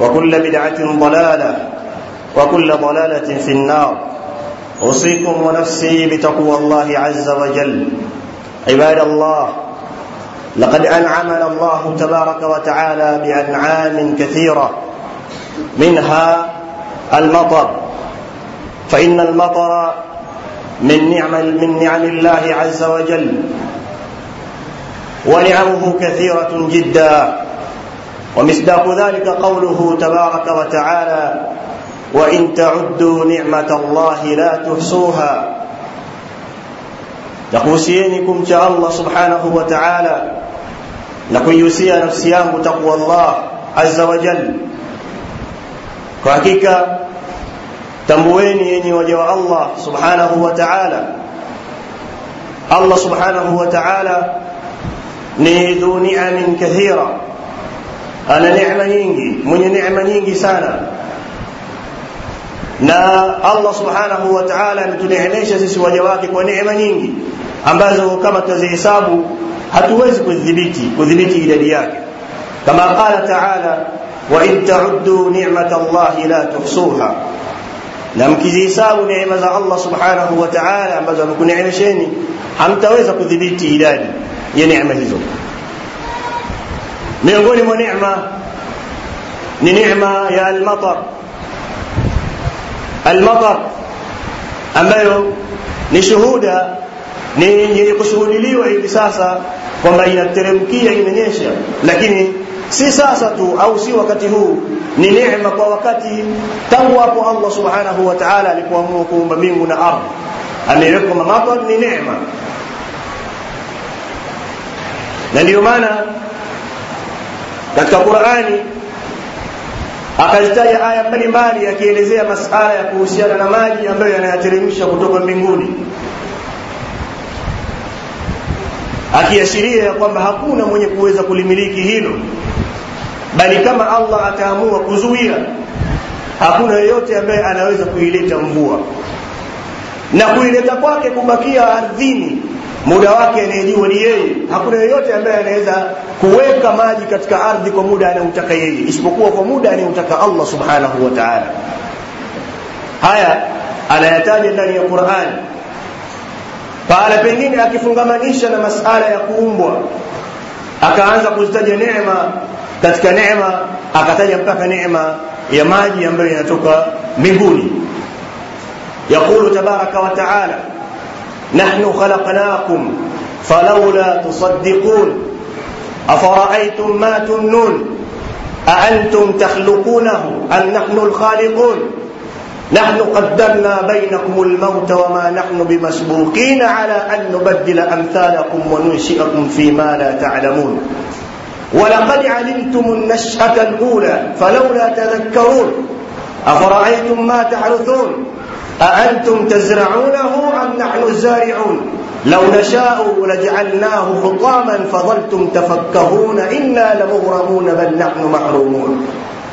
وكل بدعة ضلالة وكل ضلالة في النار. أوصيكم ونفسي بتقوى الله عز وجل. عباد الله لقد أنعمنا الله تبارك وتعالى بأنعام كثيرة منها المطر. فإن المطر من نعم من نعم الله عز وجل ونعمه كثيرة جدا. ومصداق ذلك قوله تبارك وتعالى وإن تعدوا نعمة الله لا تحصوها تقوسينكم شاء الله سبحانه وتعالى لكن يسيا نفسيان تقوى الله عز وجل فحقيقة تمويني وجوى الله سبحانه وتعالى الله سبحانه وتعالى ني ذو نعم كثيره ana neema nyingi mwenye neema nyingi sana na Allah subhanahu wa ta'ala ametuneemesha sisi waja wake kwa neema nyingi ambazo kama tutazihesabu hatuwezi kudhibiti kudhibiti idadi yake kama qala ta'ala wa in ta'uddu ni'mata Allah la tuhsuha na mkizihesabu neema za Allah subhanahu wa ta'ala ambazo amekuneemesheni hamtaweza kudhibiti idadi ya neema hizo miongoni mwa neema ni neema ya almatar. Almatar ambayo ni shuhuda ni yenye kushuhudiliwa hivi sasa kwamba inateremkia imenyesha. Lakini si sasa tu au si wakati huu ni neema kwa wakati tangu hapo Allah subhanahu wa ta'ala alipoamua kuumba mbingu na ardhi. Ameweka matar ni neema. Na ndio maana katika Qur'ani. Akazitaja aya mbalimbali akielezea masala ya kuhusiana na maji ambayo yanayateremsha kutoka mbinguni. Akiashiria ya kwamba hakuna mwenye kuweza kulimiliki hilo. Bali kama Allah ataamua kuzuia hakuna yeyote ambaye anaweza kuileta mvua. Na kuileta kwake kubakia ardhini muda wake anayejua ni yeye. Hakuna yeyote ambaye anaweza kuweka maji katika ardhi kwa muda anaotaka yeye, isipokuwa kwa muda anayeutaka Allah subhanahu wataala. Haya anayataja ndani ya qurani pahala pengine akifungamanisha na masala ya kuumbwa, akaanza kuzitaja neema katika neema, akataja mpaka neema ya maji ambayo inatoka mbinguni. Yaqulu tabaraka wataala نحن خلقناكم فلولا تصدقون. أفرأيتم ما تمنون؟ أأنتم تخلقونه أم نحن الخالقون؟ نحن قدرنا بينكم الموت وما نحن بمسبوقين على أن نبدل أمثالكم وننشئكم فيما لا تعلمون. ولقد علمتم النشأة الأولى فلولا تذكرون. أفرأيتم ما تحرثون؟ أأنتم تزرعونه أم نحن الزارعون؟ لو نشاء لجعلناه حطاما فظلتم تفكهون إنا لمغرمون بل نحن محرومون.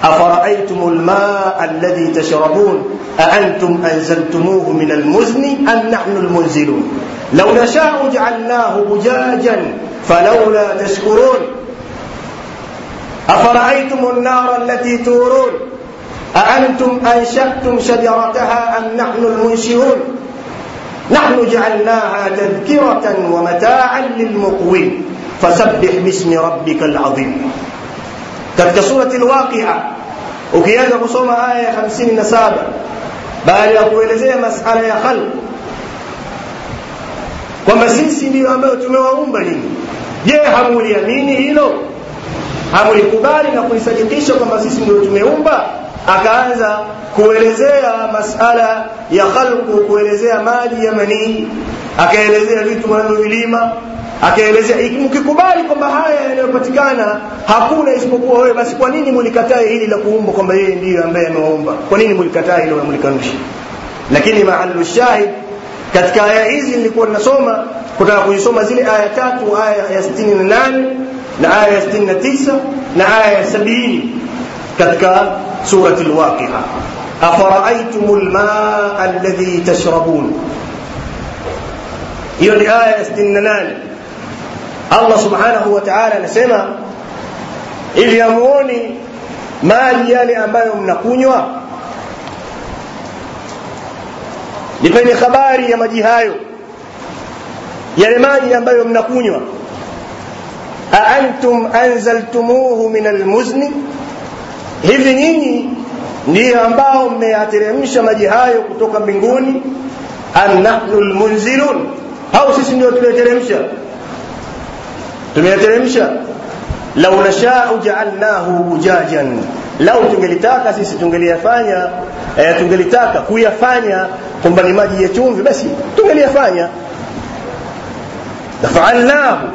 أفرأيتم الماء الذي تشربون؟ أأنتم أنزلتموه من المزن أم نحن المنزلون؟ لو نشاء جعلناه أجاجا فلولا تشكرون. أفرأيتم النار التي تورون؟ أأنتم أنشأتم شجرتها أم نحن المنشئون؟ نحن جعلناها تذكرة ومتاعا للمقوين. فسبح باسم ربك العظيم. تلك سورة الواقعة. وكيانا قصوم آية خمسين نسابة بل يقول زي مسألة يا خلق وما سيسي لي أموت موهم بلين. يهم اليمين إلو هم الكبار نقول سجقيش وما سيسي لي أموت akaanza kuelezea masala ya khalqu kuelezea maji ya manii akaelezea vitu wanavyovilima akaelezea mkikubali kwamba haya yanayopatikana hakuna isipokuwa wewe basi kwa nini mulikatae hili la kuumba kwamba yeye ndiyo ambaye amewaumba? Kwa nini mulikatae hilo na lakini mahalu shahid katika aya hizi nilikuwa ninasoma kutaka kuzisoma zile aya tatu aya ya 68 na aya ya 69 na aya ya 70 katika سورة الواقعة. أفرأيتم الماء الذي تشربون؟ إيوه، هي الآية استننان. الله سبحانه وتعالى نسمى إذ يموني ما ليالي أما يوم نكونيوا لفين خباري يا مجيهايو يا لماني أما يوم نكونيوا أأنتم أنزلتموه من المزن؟ Hivi nyinyi ndiyo ambao mmeyateremsha maji hayo kutoka mbinguni? Am nahnu lmunzilun au sisi ndio tuliyoteremsha tumeyateremsha. Lau nashau jaalnahu ujajan lau tungelitaka sisi tungeliyafanya eh, tungelitaka kuyafanya kwamba ni maji ya chumvi basi tungeliyafanya. Lafaalnahu.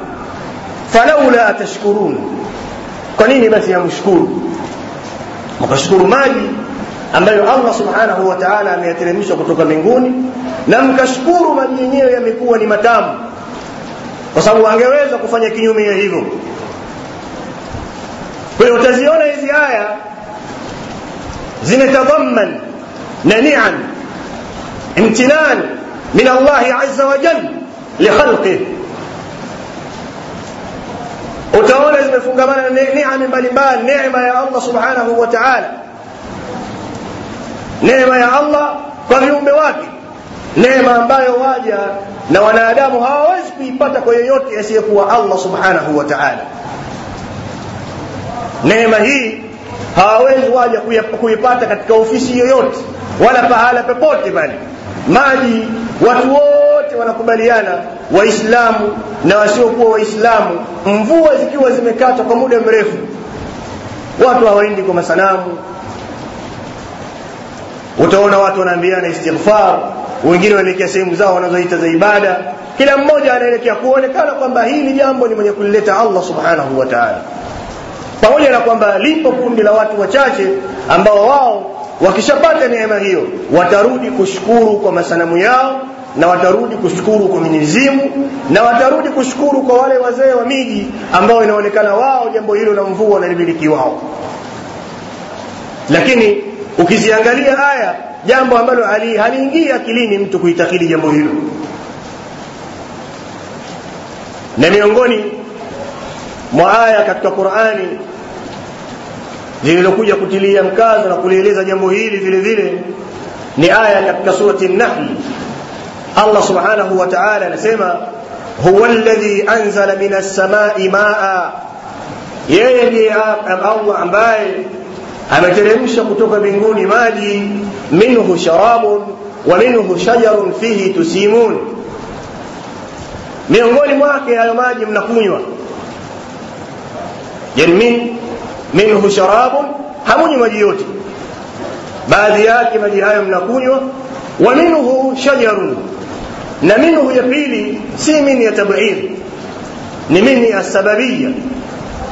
Falaula tashkurun kwa nini basi hamshukuru mkashukuru maji ambayo allah subhanahu wa taala ameyateremsha kutoka mbinguni na mkashukuru maji yenyewe yamekuwa ni matamu kwa sababu angeweza kufanya kinyume ya hivyo kwa hiyo utaziona hizi aya zimetadhaman na niam imtinan min allahi aza wajal likhalqih utaona zimefungamana na neema mbalimbali neema ya allah subhanahu wa taala. Neema ya allah kwa viumbe wake. Neema ambayo waja na wanadamu hawawezi kuipata kwa yeyote asiyekuwa allah subhanahu wa taala. Neema hii hawawezi waja kuipata katika ofisi yoyote wala pahala popote pale. Maji watu wanakubaliana waislamu na wasiokuwa waislamu mvua zikiwa zimekata kwa muda mrefu watu hawaendi kwa masanamu. Utaona watu wanaambiana istighfar wengine wanaelekea sehemu zao wanazoita za ibada. Kila mmoja anaelekea kuonekana kwamba hili jambo ni mwenye kulileta allah subhanahu wa taala. Pamoja na kwamba lipo kundi la watu wachache ambao wao wakishapata neema hiyo watarudi kushukuru kwa masanamu yao na watarudi kushukuru kwa mwenyezimu na watarudi kushukuru kwa wale wazee wa miji ambao inaonekana wao jambo hilo la mvua nalimiliki wao. Lakini ukiziangalia aya jambo ambalo haliingii akilini mtu kuitakidi jambo hilo. Na miongoni mwa aya katika qurani zilizokuja kutilia mkazo na kulieleza jambo hili vile vile ni aya katika surati nahl الله سبحانه وتعالى نسمى هو الذي أنزل من السماء ماء. يلي أم الله أم باي. أما ترمش كتوك من مادي منه شراب ومنه شجر فيه تسيمون. من قول معك يا مادي من قنوة يعني من منه شراب هموني مجيوتي بعد ياك مجيها من قنوة ومنه شجر ومنه شجر. Na minhu ya pili si min ya tabir ni mini ya sababia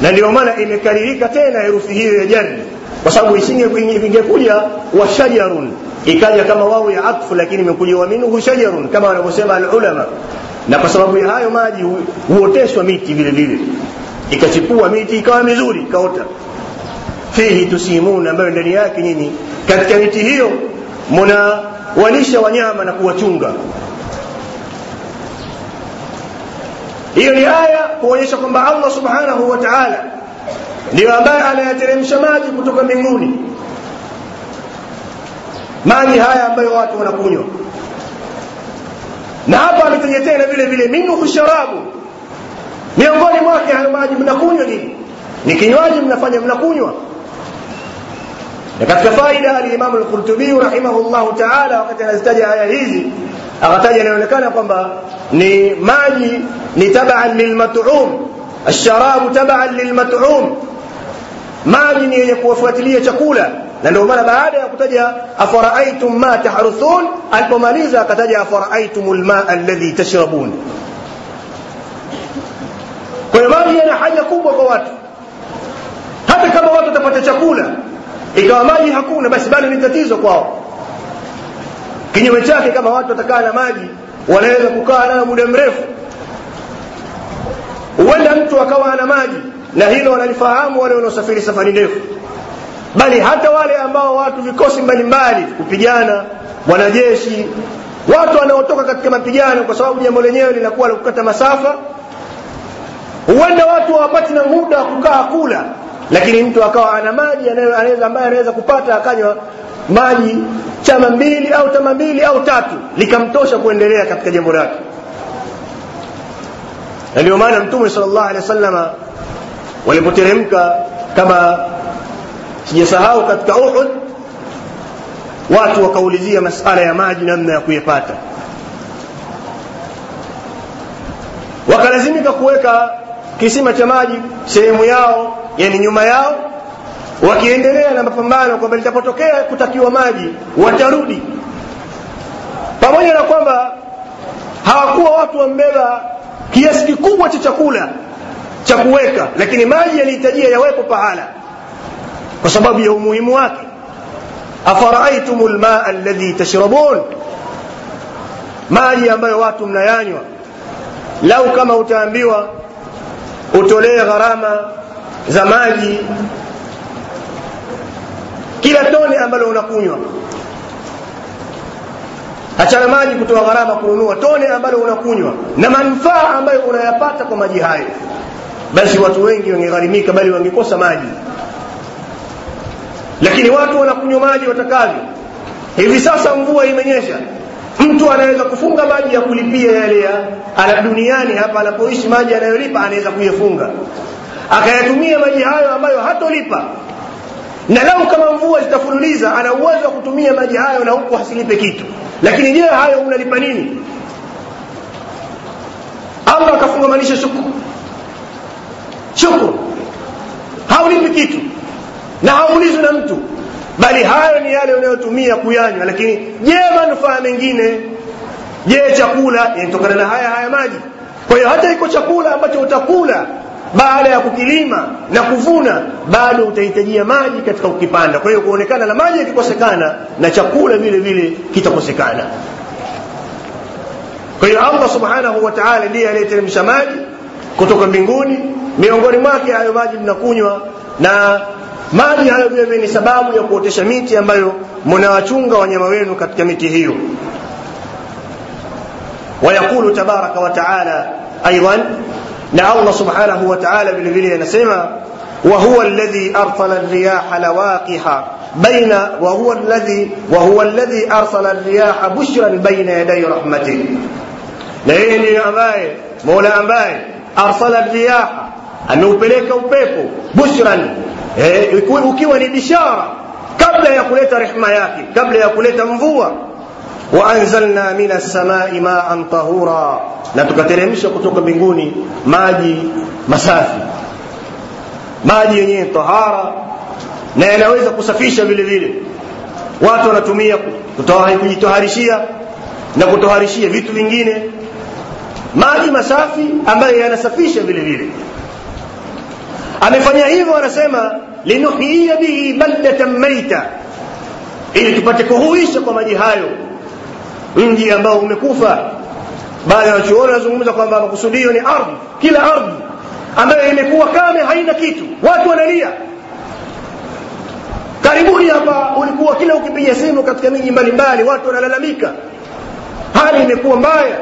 na ndio maana imekaririka tena herufi hiyo ya jari kwa sababu isingekuja wa shajarun ikaja kama wao ya atfu lakini imekuja wa minhu shajarun kama wanavyosema alulama. Na kwa sababu ya hayo maji huoteshwa miti vile vile. Ikachipua miti ikawa mizuri ikaota. Fihi tusimun ambayo ndani yake nyinyi katika miti hiyo mnawalisha wanyama na kuwachunga hiyo ni aya kuonyesha kwamba allah subhanahu wa taala ndiyo ambaye anayateremsha maji kutoka mbinguni. Maji haya ambayo watu wanakunywa. Na hapa ametaja tena vile vile minhu sharabu. Miongoni mwake hayo maji mnakunywa nini? Ni kinywaji mnafanya mnakunywa. Na katika faida alimamu lqurtubiyu rahimahullahu taala wakati anazitaja aya hizi akataja inaonekana kwamba ni maji ni tabaan lilmatum alsharabu tabaan lilmatum maji ni yenye kuwafuatilia chakula na ndio maana baada ya kutaja afaraitum ma tahruthun alipomaliza akataja afaraitum lmaa alladhi tashrabun kwa hiyo maji yana haja kubwa kwa watu hata kama watu watapata chakula ikawa maji hakuna basi bado ni tatizo kwao kinyume chake kama watu watakaa na maji wanaweza kukaa nayo muda mrefu. Huenda mtu akawa ana maji na hilo wanalifahamu wale wanaosafiri safari ndefu. Bali hata wale ambao watu vikosi mbalimbali kupigana wanajeshi watu wanaotoka katika mapigano kwa sababu jambo lenyewe linakuwa la kukata masafa huenda watu hawapati na muda wa kukaa kula. Lakini mtu akawa ana maji ambaye anaweza kupata akanywa maji chama mbili au tama mbili au tatu likamtosha kuendelea katika jambo lake. Na ndio maana mtume sal llahu alehi wa sallama walipoteremka kama sijasahau katika uhud watu wakaulizia masala ya maji namna ya kuyapata. Wakalazimika kuweka kisima cha maji sehemu yao yani nyuma yao wakiendelea na mapambano kwamba litapotokea kutakiwa maji watarudi. Pamoja na kwamba hawakuwa watu wambeba kiasi kikubwa cha chakula cha kuweka lakini maji yalihitajia yawepo pahala kwa sababu ya umuhimu wake. Afaraitum lmaa alladhi tashrabun? Maji ambayo watu mnayanywa. Lau kama utaambiwa utolee gharama za maji kila tone ambalo unakunywa. Achana maji kutoa gharama kununua. Tone ambalo unakunywa na manufaa ambayo unayapata kwa maji hayo. Basi watu wengi wangegharimika bali wangekosa maji. Lakini watu wanakunywa maji watakavyo. Hivi sasa mvua imenyesha. Mtu anaweza kufunga maji ya kulipia yale ya duniani hapa anapoishi maji anayolipa anaweza kuyafunga. Akayatumia maji hayo ambayo hatolipa na lau kama mvua zitafululiza ana uwezo wa kutumia maji hayo na huku hasilipe kitu. Lakini je hayo unalipa nini? Allah akafungamanisha shukuru shukuru haulipi kitu. Na haulizwi na mtu. Bali hayo ni yale unayotumia kuyanywa. Lakini je manufaa mengine? Je chakula? Yanatokana na haya haya maji. Kwa hiyo hata iko chakula ambacho utakula baada ya kukilima na kuvuna bado utahitajia maji katika kukipanda kwa hiyo kuonekana na maji yakikosekana na chakula vile vile kitakosekana kwa hiyo allah subhanahu wa taala ndiye aliyeteremsha maji kutoka mbinguni miongoni mwake hayo maji mnakunywa na maji hayo vile vile ni sababu ya kuotesha miti ambayo mnawachunga wanyama wenu katika miti hiyo ويقول تبارك وتعالى أيضا الله سبحانه وتعالى بالفيلي نسيما وهو الذي أرسل الرياح لواقحا بين وهو الذي وهو الذي أرسل الرياح بشرا بين يدي رحمته. لأني أباي مولا أباي أرسل الرياح أن أبليك أبيكو بشرا. يكون إيه وكيوني بشارة قبل يقول رحمة ياكي قبل يقول مفوة. Waanzalna min assamai maan tahura. Na tukateremsha kutoka mbinguni maji masafi. Maji yenye tahara na yanaweza kusafisha vile vile. Watu wanatumia kujitoharishia na kutoharishia vitu vingine. Maji masafi ambayo yanasafisha vile vile. Amefanya hivyo anasema linuhyiya bihi baldatan maita. Ili tupate kuhuisha kwa maji hayo mji ambao umekufa. Baadhi ya wachuoni wanazungumza kwamba makusudio ni ardhi kila ardhi ambayo imekuwa kame haina kitu. Watu wanalia. Karibuni hapa ulikuwa kila ukipiga simu katika miji mbalimbali watu wanalalamika. Hali imekuwa mbaya.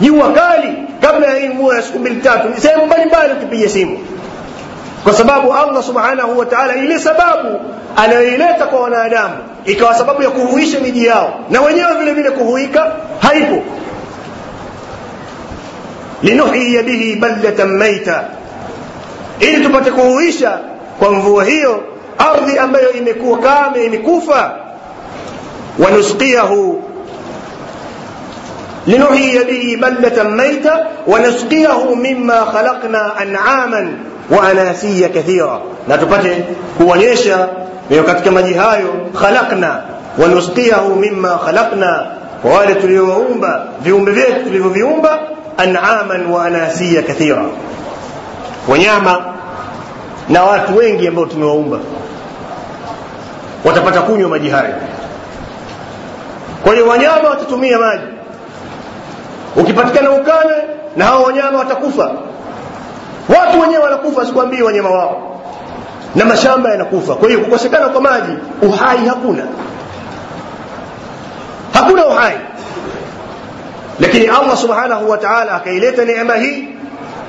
Jua kali kabla ya hii mvua ya siku mbili tatu. Sehemu mbalimbali ukipiga simu kwa sababu allah subhanahu wa taala ile sababu anayoileta kwa wanadamu ikawa sababu ya kuhuisha miji yao na wenyewe vile vile kuhuika haipo linuhyiya bihi baldatan maita ili tupate kuhuisha kwa mvua hiyo ardhi ambayo imekuwa kame imekufa wanusqiyahu لنحيي به بلدة ميتة ونسقيه مما خلقنا wa kathira, na tupate kuonyesha katika maji hayo khalaqna wa mima khalakna khalaqna, kwa wale tuliowaumba viumbe vyetu tulivyoviumba, an'aman waanasiya kathira, wanyama na watu wengi ambao tumewaumba watapata kunywa maji hayo. Kwa hiyo wanyama watatumia maji, ukipatikana ukame na hao wanyama watakufa watu wenyewe wanakufa sikwambii wanyama wao. Na mashamba yanakufa. Kwa hiyo kukosekana kwa maji uhai hakuna. Hakuna uhai. Lakini allah subhanahu wa taala akaileta neema hii.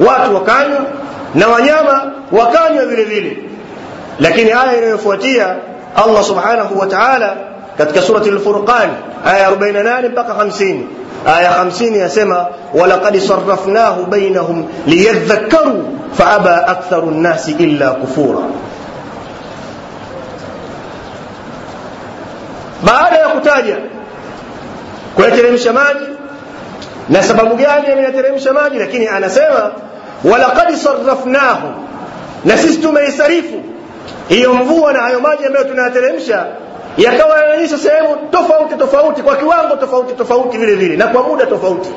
Watu wakanywa na wanyama wakanywa vile vile. Lakini aya inayofuatia allah subhanahu wa taala katika surati lfurqan aya 48 mpaka 50 aya 50 yasema walaqad sarafnahu bainahum liyadhakkaru faaba aktharu nnasi illa kufura baada ya kutaja kuyateremsha maji na sababu gani ameyateremsha maji lakini anasema walaqad sarafnahu na sisi tumeisarifu hiyo mvua na hayo maji ambayo tunayateremsha yakawa yanaonyesha sehemu tofauti tofauti kwa kiwango tofauti tofauti vile vile na kwa muda tofauti.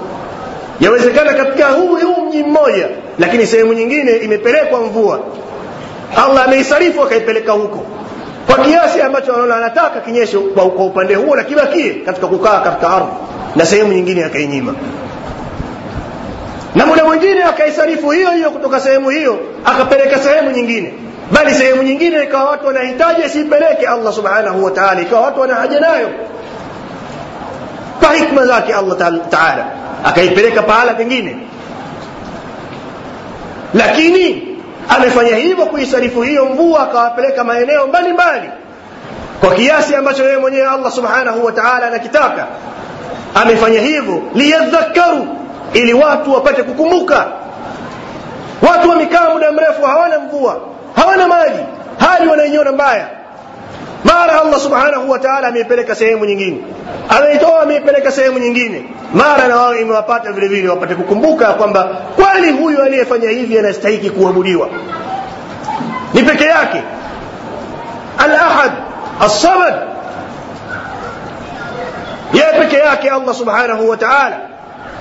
Yawezekana katika huu huu mji mmoja lakini sehemu nyingine imepelekwa mvua. Allah ameisarifu akaipeleka huko. Kwa kiasi ambacho anaona anataka kinyeshe kwa, kwa upande huo na kibakie katika kukaa katika ardhi na sehemu nyingine akainyima. Na muda mwingine akaisarifu hiyo hiyo kutoka sehemu hiyo akapeleka sehemu nyingine bali sehemu nyingine ikawa watu wanahitaji asipeleke allah subhanahu wa taala ikawa watu wana haja nayo kwa hikma zake allah taala. Akaipeleka pahala pengine. Lakini amefanya hivyo kuisarifu hiyo mvua akawapeleka maeneo mbalimbali kwa kiasi ambacho yeye mwenyewe allah subhanahu wa taala anakitaka. Amefanya hivyo liyadhakaru ili watu wapate kukumbuka. Watu wamekaa muda mrefu hawana mvua hawana maji. Hali wanainyona mbaya. Mara allah subhanahu wa taala ameipeleka sehemu nyingine. Ameitoa ameipeleka sehemu nyingine. Mara na wao imewapata vile vile wapate kukumbuka kwamba kweli huyu aliyefanya hivi anastahiki kuabudiwa. Ni peke yake. Alahad alsamad yeye peke yake allah subhanahu wa taala.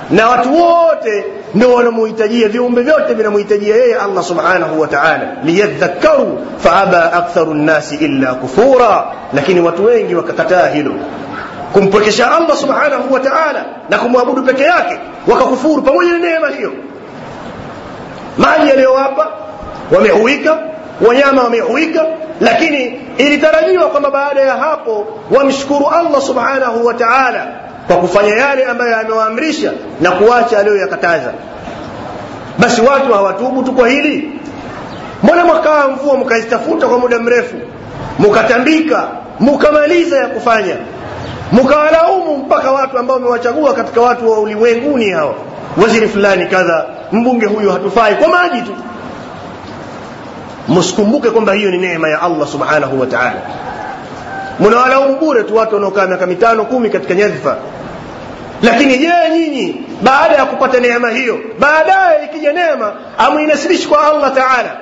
Na watu wote ndio wanamuhitajia viumbe vyote vinamuhitajia yeye allah subhanahu wa taala liyadhakkaru faaba aktharu nnasi illa kufura lakini watu wengi wakakataa hilo kumpwekesha allah subhanahu wa taala na kumwabudu peke yake wakakufuru pamoja na neema hiyo maji yaliyowapa wamehuika wanyama wamehuika lakini ilitarajiwa kwamba baada ya hapo wamshukuru allah subhanahu wa taala kwa kufanya yale ambayo amewaamrisha na kuacha aliyoyakataza. Basi watu hawatubu tu kwa hili. Mbona mwakaa mvua mkazitafuta kwa muda mrefu mukatambika mukamaliza ya kufanya? Mukawalaumu mpaka watu ambao wamewachagua katika watu wa ulimwenguni hawa waziri fulani kadha mbunge huyu hatufai kwa maji tu. Msikumbuke kwamba hiyo ni neema ya allah subhanahu wa taala mnawalaumu bure tu watu wanaokaa miaka mitano kumi katika nyadhifa. Lakini je nyinyi baada ya kupata neema hiyo baadaye ikija neema amuinasibishi kwa allah taala?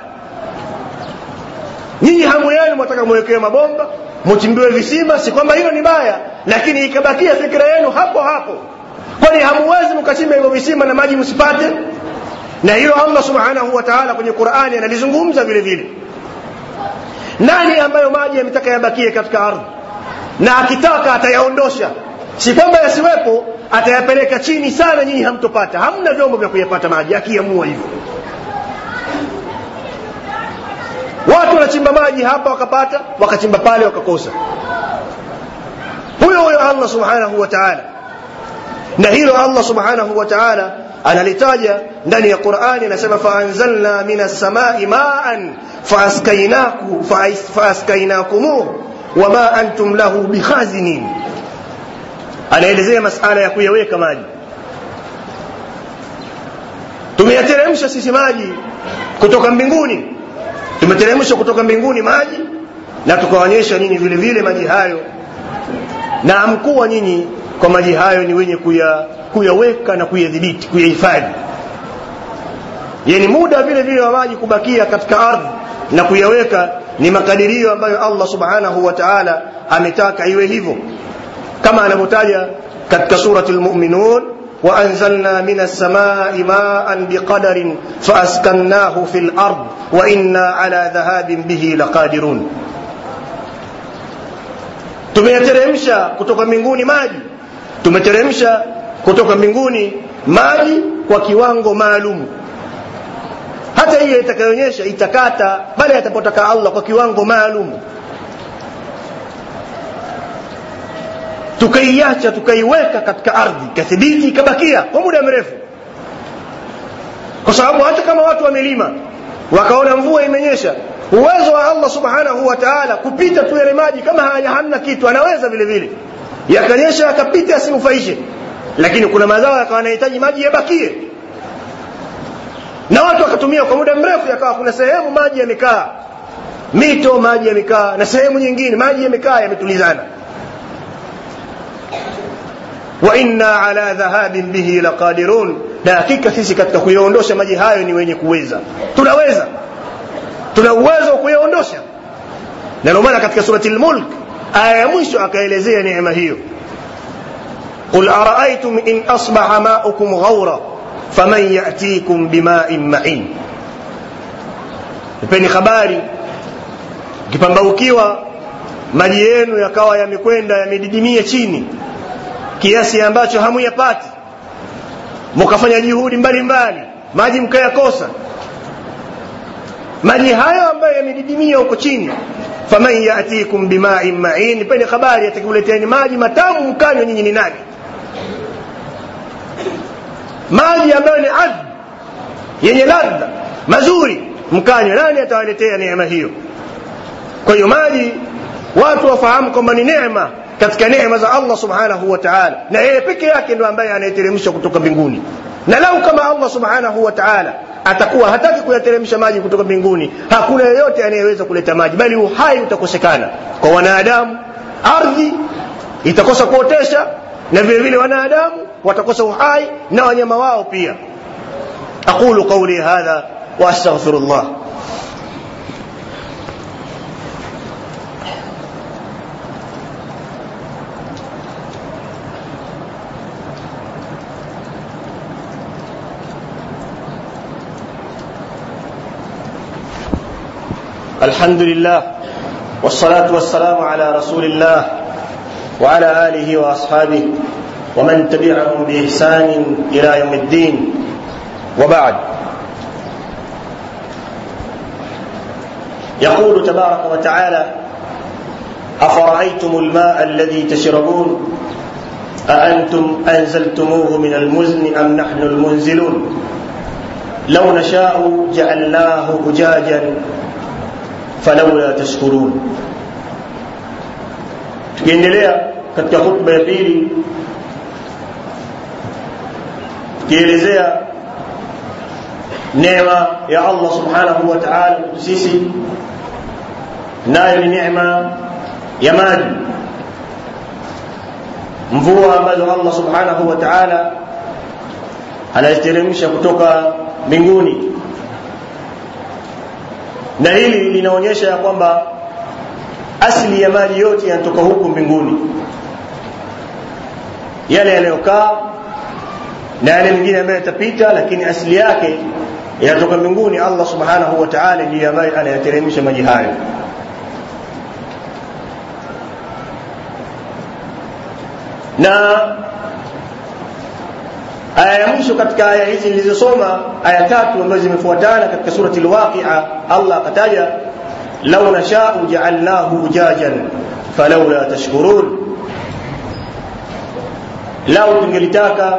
Nyinyi hamu yenu mwataka mwekewe mabomba mchimbiwe visima si kwamba hilo ni baya lakini ikabakia fikira yenu hapo hapo. Kwani hamuwezi mkachimba hivyo visima na maji msipate? Na hilo allah subhanahu wa taala kwenye qurani analizungumza vile vile nani ambayo maji yametaka yabakie katika ardhi? Na akitaka atayaondosha. Si kwamba yasiwepo atayapeleka chini sana nyinyi hamtopata. Hamna vyombo vya kuyapata maji akiamua hivyo. Watu wanachimba maji hapa wakapata wakachimba pale wakakosa. Huyo huyo allah subhanahu wa taala. Na hilo allah subhanahu wa taala analitaja ndani ya qurani anasema faanzalna min assamai maan faaskainakumuh wama antum lahu bikhazinin. Anaelezea masala ya kuyaweka maji. Tumeyateremsha sisi maji kutoka mbinguni. Tumeteremsha kutoka mbinguni maji na tukaonyesha nyinyi vile vile maji hayo. Na amkuwa nyinyi kwa maji hayo ni wenye kuya, kuyaweka na kuyadhibiti kuyahifadhi. Yani muda vile vile wa maji kubakia katika ardhi na kuyaweka ni makadirio ambayo Allah subhanahu wataala ametaka iwe hivyo. Kama anavyotaja katika surati lmuminun wa min alsamai ma'an biqadarin faaskannahu fil ard wa inna dhahabin bihi laqadirun. Tumeyateremsha kutoka mbinguni maji tumeteremsha kutoka mbinguni maji kwa kiwango maalum. Hata hiyo itakayoonyesha itakata pale atapotaka allah kwa kiwango maalum. Tukaiacha tukaiweka katika ardhi ikathibiti ikabakia kwa muda mrefu. Kwa sababu hata kama watu wamelima wakaona mvua imenyesha uwezo wa allah subhanahu wa taala kupita tu yale maji kama hamna kitu anaweza vile vile yakanyesha yakapita yasinufaishe. Lakini kuna mazao yakawa yanahitaji maji yabakie. Na watu wakatumia kwa muda mrefu yakawa kuna sehemu maji yamekaa. Mito maji yamekaa na sehemu nyingine maji yamekaa yametulizana. Wa inna ala dhahabin bihi laqadirun. Na hakika sisi katika kuyaondosha maji hayo ni wenye kuweza. Tunaweza. Tuna uwezo wa kuyaondosha. Na ndio maana katika surati lmulk aya ya mwisho akaelezea neema hiyo. Qul araaitum in asbaha maukum ghaura faman yatikum bimain main. Ipeni habari. Kipambaukiwa maji yenu yakawa yamekwenda yamedidimia chini kiasi ambacho hamuyapati. Mukafanya juhudi mbalimbali maji mkayakosa maji hayo ambayo yamedidimia huko chini. Faman yatikum bimain main peni habari atakuleteni maji matamu mkanywa nyinyi ni nani? Maji ambayo ni adh yenye ladha mazuri mkanywa nani atawaletea neema hiyo? Kwa hiyo maji watu wafahamu kwamba ni neema katika neema za allah subhanahu wa taala. Na yeye peke yake ndo ambaye anayeteremsha kutoka mbinguni na lau kama Allah subhanahu wa ta'ala atakuwa hataki kuyateremsha maji kutoka mbinguni, hakuna yeyote anayeweza kuleta maji, bali uhai utakosekana kwa wanadamu, ardhi itakosa kuotesha, na vile vile wanadamu watakosa uhai na wanyama wao pia. aqulu qauli hadha wa astaghfirullah الحمد لله والصلاة والسلام على رسول الله وعلى آله وأصحابه ومن تبعهم بإحسان إلى يوم الدين. وبعد. يقول تبارك وتعالى أفرأيتم الماء الذي تشربون؟ أأنتم أنزلتموه من المزن أم نحن المنزلون؟ لو نشاء جعلناه أجاجا فلولا تشكرون. تكيندليا كتك خطبة يبيني تكيليزيا نعمة يا الله سبحانه وتعالى سيسي نايل نعمة يا ماد مفوها ماذا الله سبحانه وتعالى. على الترمشة بتوكا منقوني na hili linaonyesha ya kwamba asili ya maji yote yanatoka huku mbinguni. Yale yanayokaa na yale mengine ambayo yatapita lakini asili yake yanatoka mbinguni. Allah subhanahu wa taala ndiye ambaye anayateremsha maji hayo. Na aya ya mwisho katika aya hizi nilizosoma aya tatu ambazo zimefuatana katika surati lwaqia allah akataja lau nashau jaalnahu ujajan falaula tashkurun. Lau tungelitaka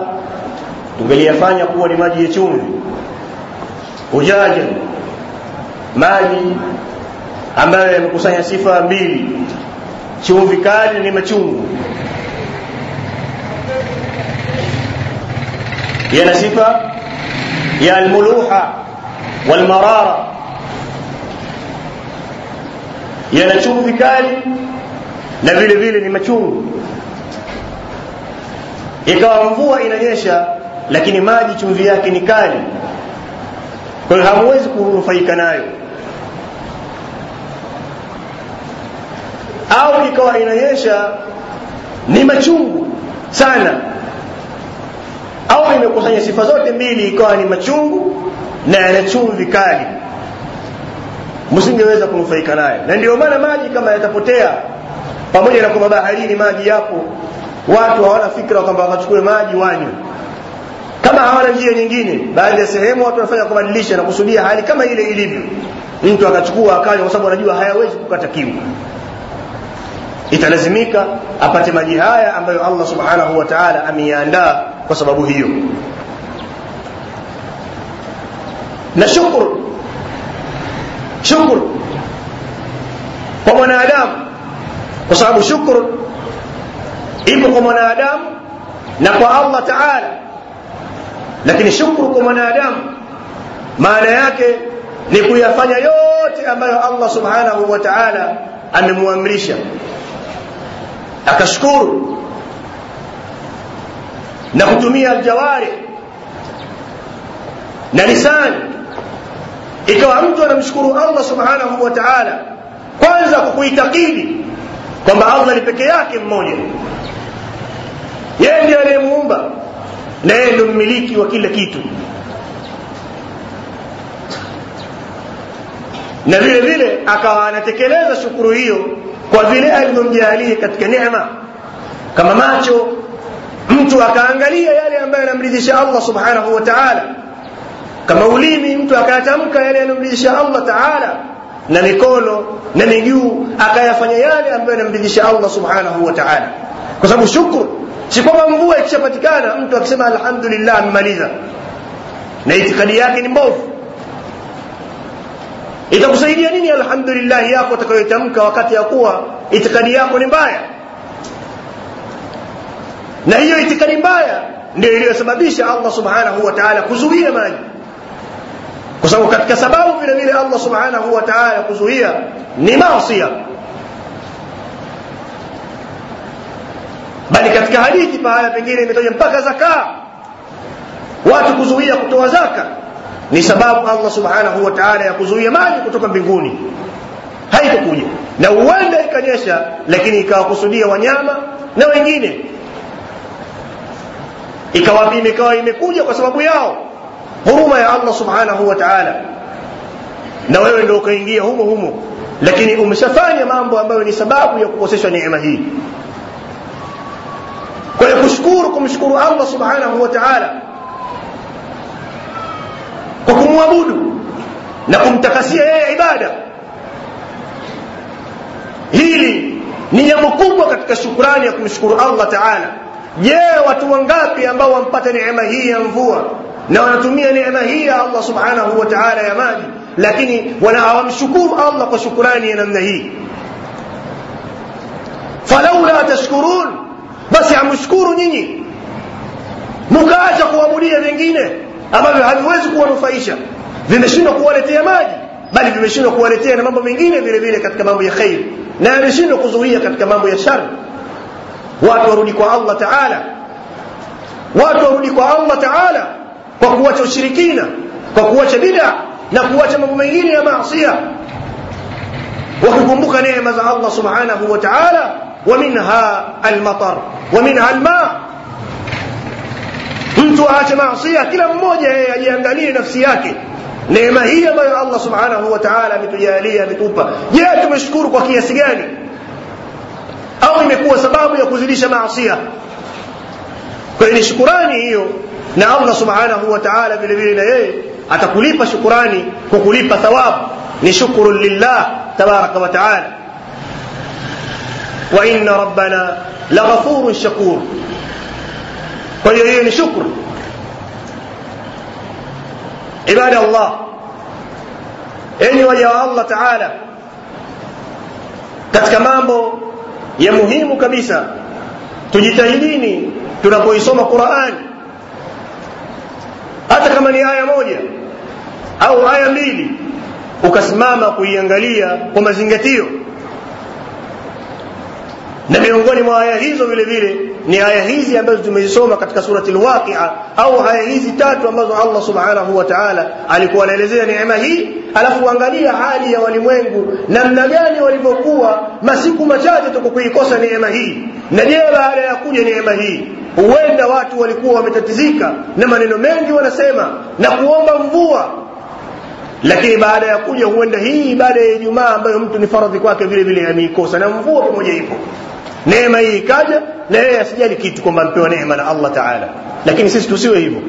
tungeliyafanya kuwa ni maji ya chumvi. Ujajan maji ambayo yamekusanya sifa mbili. Chumvi kali ni machungu yana sifa ya almuluha walmarara. Yana chumvi kali na vile vile ni machungu. Ikawa mvua inanyesha lakini maji chumvi yake ni kali. Kwa hiyo hamuwezi kunufaika nayo. Au ikawa inanyesha ni machungu sana au imekusanya sifa zote mbili ikawa ni machungu na yana chumvi kali. Msingeweza kunufaika nayo. Na ndio maana maji kama yatapotea pamoja na kwamba baharini maji yapo watu hawana fikra kwamba wakachukue maji wanywe. Kama hawana njia nyingine baadhi ya sehemu watu wanafanya kubadilisha na kusudia hali kama ile ilivyo. Mtu akachukua akanywa kwa sababu anajua hayawezi kukata kiu. Italazimika apate maji haya ambayo Allah subhanahu wa ta'ala ameyaandaa kwa sababu hiyo. Na shukuru shukuru kwa mwanadamu kwa sababu shukuru ipo kwa mwanadamu na kwa Allah Ta'ala. Lakini shukuru kwa mwanadamu maana yake ni kuyafanya yote ambayo Allah Subhanahu wa Ta'ala amemwamrisha. Akashukuru na kutumia aljawari na lisani ikawa mtu anamshukuru Allah subhanahu wa ta'ala kwanza kwa kuitakidi kwamba Allah ni peke yake mmoja. Yeye ndiye aliyemuumba na yeye ndio mmiliki wa kila kitu. Na vile vile akawa anatekeleza shukuru hiyo kwa vile alivyomjaalia katika neema kama macho mtu akaangalia yale ambayo yanamridhisha Allah subhanahu wa ta'ala. Kama ulimi mtu akayatamka yale yanamridhisha Allah ta'ala na mikono na miguu akayafanya yale ambayo yanamridhisha Allah subhanahu wa ta'ala. Kwa sababu shukru si kwamba mvua ikishapatikana mtu akisema alhamdulillah amemaliza. Na itikadi yake ni mbovu. Itakusaidia nini alhamdulillah yako utakayoitamka wakati ya kuwa itikadi yako ni mbaya na hiyo itikadi mbaya ndio iliyosababisha Allah subhanahu wa ta'ala kuzuia maji kwa sababu katika sababu vile vile Allah subhanahu wa ta'ala kuzuia ni maasi bali katika hadithi pahala pengine imetaja mpaka zaka. Watu kuzuia kutoa zaka ni sababu Allah subhanahu wa ta'ala ya kuzuia maji kutoka mbinguni. Haitakuja na huenda ikanyesha lakini ikawakusudia wanyama na wengine ikawa imekawa imekuja kwa sababu yao. Huruma ya Allah subhanahu wa ta'ala. Na wewe ndio ukaingia humo humo. Lakini umeshafanya mambo ambayo ni sababu ya kukoseshwa neema hii. Kwa kushukuru kumshukuru Allah subhanahu wa ta'ala. Kwa kumwabudu na kumtakasia yeye ibada. Hili ni jambo kubwa katika shukrani ya kumshukuru Allah ta'ala je watu wangapi ambao wampata neema hii ya mvua? Na wanatumia neema hii ya Allah subhanahu wa ta'ala ya maji lakini wana hawamshukuru Allah kwa shukrani ya namna hii. Falaula tashkurun basi amshukuru nyinyi. Mkaacha kuabudia vingine ambavyo haviwezi kuwanufaisha. Vimeshindwa kuwaletea maji bali vimeshindwa kuwaletea na mambo mengine vile vile katika mambo ya khair. Na yameshindwa kuzuia katika mambo ya shari watu warudi kwa Allah Ta'ala watu warudi kwa Allah Ta'ala kwa kuacha ushirikina kwa kuacha bid'a na kuacha mambo mengine ya maasiya wakikumbuka neema za Allah subhanahu wa ta'ala wa minha al-matar wa minha al-ma mtu aache maasiya kila mmoja yeye ajiangalie nafsi yake neema hii ambayo Allah subhanahu wa ta'ala ametujalia ametupa je tumeshukuru kwa kiasi gani au imekuwa sababu ya kuzidisha maasiya kwa hiyo ni shukurani hiyo na Allah subhanahu wa ta'ala vile vile na yeye atakulipa shukurani kukulipa thawabu ni shukuru lillah tabaraka wa taala wa inna rabbana laghafurun shakur kwa hiyo hiyo ni shukru ibada allah enyi waja wa allah taala katika mambo ya muhimu kabisa. Tujitahidini tunapoisoma qurani hata kama ni aya moja au aya mbili ukasimama kuiangalia kwa mazingatio. Na miongoni mwa aya hizo vile vile ni aya hizi ambazo tumezisoma katika surati lwaqia au aya hizi tatu ambazo allah subhanahu wa taala alikuwa anaelezea neema hii alafu angalia hali ya walimwengu namna gani walivyokuwa masiku machache tuko kuikosa neema hii. Na je baada ya kuja neema hii huenda watu walikuwa wametatizika na maneno mengi wanasema na kuomba mvua lakini baada ya kuja huenda hii ibada ya ijumaa ambayo mtu ni faradhi kwake vile vile ameikosa na mvua pamoja ipo. Neema hii ikaja na yeye asijali kitu kwamba ampewa neema na allah taala. Lakini sisi tusiwe hivyo.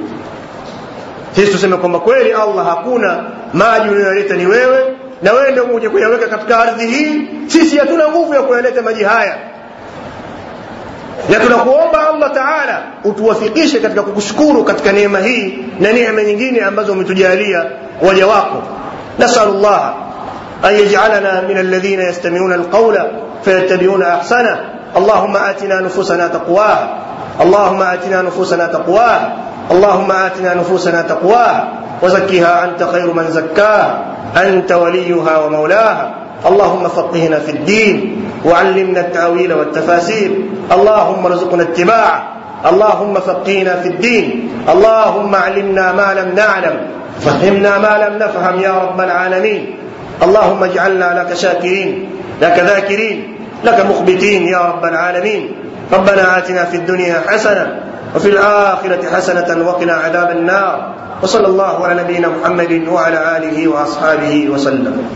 Sisi tuseme kwamba kweli allah hakuna maji unayoleta ni wewe na wewe ndio kuja kuyaweka katika ardhi hii. Sisi hatuna nguvu ya kuyaleta maji haya na tunakuomba allah taala utuwafikishe katika kukushukuru katika neema hii na neema nyingine ambazo umetujalia waja wako nasalu llaha an yajalana min alladhina yastamiuna alqaula fayattabiuna ahsana اللهم آتنا نفوسنا تقواها اللهم آتنا نفوسنا تقواها اللهم آتنا نفوسنا تقواها وزكها أنت خير من زكاها أنت وليها ومولاها اللهم فقهنا في الدين وعلمنا التأويل والتفاسير. اللهم ارزقنا اتباعه. اللهم فقهنا في الدين. اللهم علمنا ما لم نعلم. فهمنا ما لم نفهم يا رب العالمين. اللهم اجعلنا لك شاكرين لك ذاكرين لك مخبتين يا رب العالمين. ربنا آتنا في الدنيا حسنة وفي الآخرة حسنة وقنا عذاب النار. وصلى الله على نبينا محمد وعلى آله وأصحابه وسلم.